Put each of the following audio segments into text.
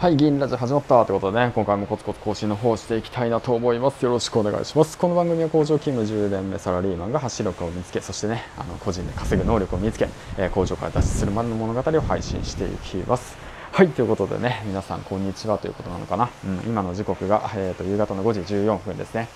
はい、議員ラジオ始まったということでね、今回もコツコツ更新の方していきたいなと思います。よろしくお願いします。この番組は工場勤務10年目サラリーマンが走力を見つけ、そしてね、あの個人で稼ぐ能力を見つけ、え、工場から脱出するまでの物語を配信していきます。はい、ということでね、皆さんこんにちはということなのかな。うん、今の時刻が、えーと、夕方の5時14分ですね。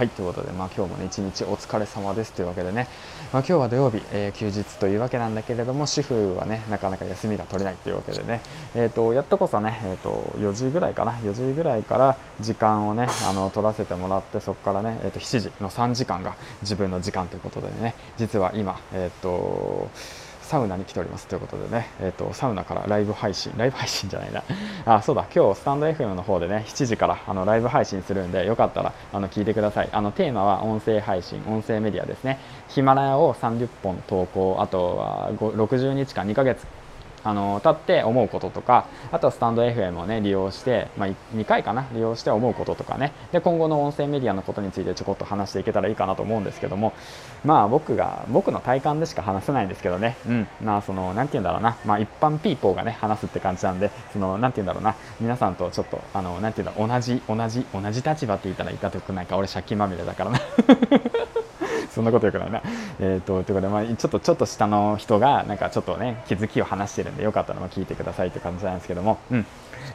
はい、ということで、まあ、今日もね、一日お疲れ様です。というわけでね、まあ、今日は土曜日、えー、休日というわけなんだけれども、主婦はね、なかなか休みが取れないというわけでね、えーと、やっとこそね、えーと、4時ぐらいかな、4時ぐらいから時間をね、あの取らせてもらって、そこからね、えー、と7時の3時間が自分の時間ということでね、実は今、えっ、ー、と、サウナに来ておりますということでね、えーと、サウナからライブ配信、ライブ配信じゃないな、あそうだ、今日スタンド FM の方でね、7時からあのライブ配信するんで、よかったらあの聞いてください。あのテーマは音声配信、音声メディアですね。ヒマラヤを30本投稿、あとは60日間、2ヶ月あの立って思うこととかあとはスタンド FM をね利用して、まあ、2回かな利用して思うこととかね。で今後の音声メディアのことについてちょこっと話していけたらいいかなと思うんですけどもまあ僕が僕の体感でしか話せないんですけどね。うん。まあその何て言うんだろうな。まあ一般ピーポーがね話すって感じなんでその何て言うんだろうな。皆さんとちょっとあの何て言うんだろう同じ同じ同じ立場って言ったら言ったとくないか俺借金まみれだからな。そんなこと言うからな。えっ、と、ということで、まあ、ちょっと、ちょっと下の人が、なんかちょっとね、気づきを話してるんで、よかったら聞いてくださいって感じなんですけども、うん。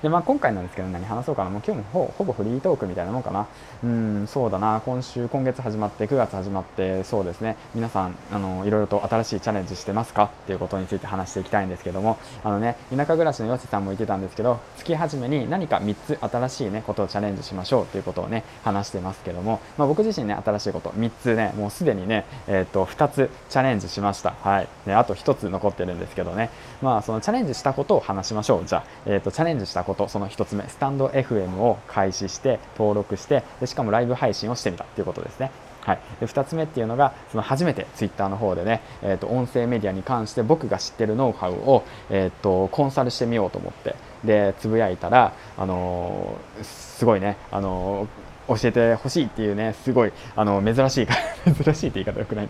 で、まあ、今回なんですけど、何話そうかな。もう今日もほぼフリートークみたいなもんかな。うん、そうだな。今週、今月始まって、9月始まって、そうですね。皆さん、あの、いろいろと新しいチャレンジしてますかっていうことについて話していきたいんですけども、あのね、田舎暮らしのよしさんも言ってたんですけど、月始めに何か3つ新しいね、ことをチャレンジしましょうっていうことをね、話してますけども、まあ、僕自身ね、新しいこと、3つね、もうすでにね、えー、と2つチャレンジしました。はい。で、あと1つ残ってるんですけどね、まあ、そのチャレンジしたことを話しましょう。じゃあ、えー、とチャレンジしたこと、その1つ目、スタンド FM を開始して登録してでしかもライブ配信をしてみたっていうことですね。はい、で2つ目っていうのがその初めてツイッターの方でね、えー、と音声メディアに関して僕が知ってるノウハウを、えー、とコンサルしてみようと思ってでつぶやいたら、あのー、すごいね、あのー、教えてほしいっていうねすごいあの珍しい 珍しいって言い方よくない。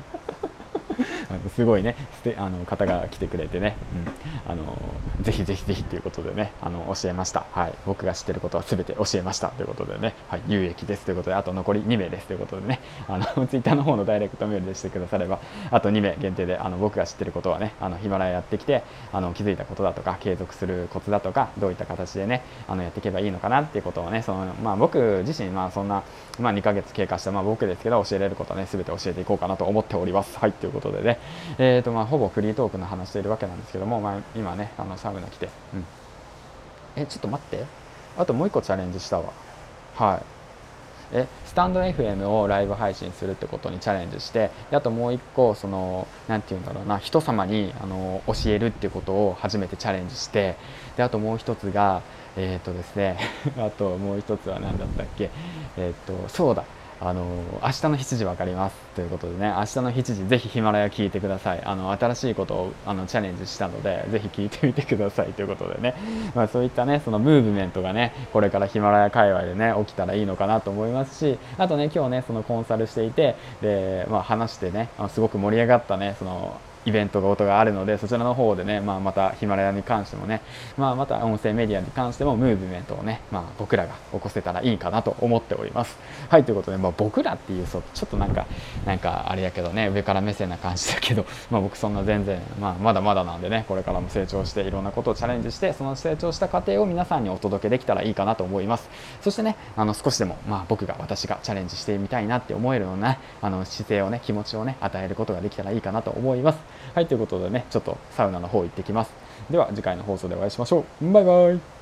すごいねあの方が来てくれてね、うん、あのぜひぜひぜひということでねあの教えました、はい、僕が知ってることは全て教えました。ということでね、はい、有益ですということであと残り2名ですということでね。あの ツイッターの方のダイレクトメールでしてくださればあと2名限定であの僕が知ってることはねあのヒマラヤやってきてあの気づいたことだとか継続するコツだとかどういった形でねあのやっていけばいいのかなっていうことをねその、まあ、僕自身、まあ、そんな、まあ、2ヶ月経過した、まあ、僕ですけど教えれることはね全て教えていこうかなと思っております。はい。ということでね、えーとまあ、ほぼフリートークの話しているわけなんですけども、まあ、今ねあのサウナ来て、うん、えちょっと待って。あともう一個チャレンジしたわ。はい。えスタンド FM をライブ配信するってことにチャレンジしてあともう一個その何て言うんだろうな人様にあの教えるってことを初めてチャレンジしてであともう一つがえっ、ー、とですね。あともう一つは何だったっけ。えっ、ー、とそうだ。あの明日の7時分かりますということでね明日の7時ぜひヒマラヤ聞いてください。あの新しいことをあのチャレンジしたのでぜひ聞いてみてくださいということでね、まあ、そういったねそのムーブメントがねこれからヒマラヤ界隈でね起きたらいいのかなと思いますしあとね今日ねそのコンサルしていてで、まあ、話してねすごく盛り上がったねそのイベントごとがあるのでそちらの方でね、まあ、またヒマラヤに関してもね、まあ、また音声メディアに関してもムーブメントをね、まあ、僕らが起こせたらいいかなと思っております。はいということで、まあ、僕らっていうちょっとなんかなんかあれやけどね上から目線な感じだけど、まあ、僕そんな全然、まあ、まだまだなんでねこれからも成長していろんなことをチャレンジしてその成長した過程を皆さんにお届けできたらいいかなと思います。そしてねあの少しでも、まあ、僕が私がチャレンジしてみたいなって思えるようなあの姿勢をね気持ちをね与えることができたらいいかなと思います。はいということでね、ちょっとサウナの方行ってきます。では次回の放送でお会いしましょう。バイバイ。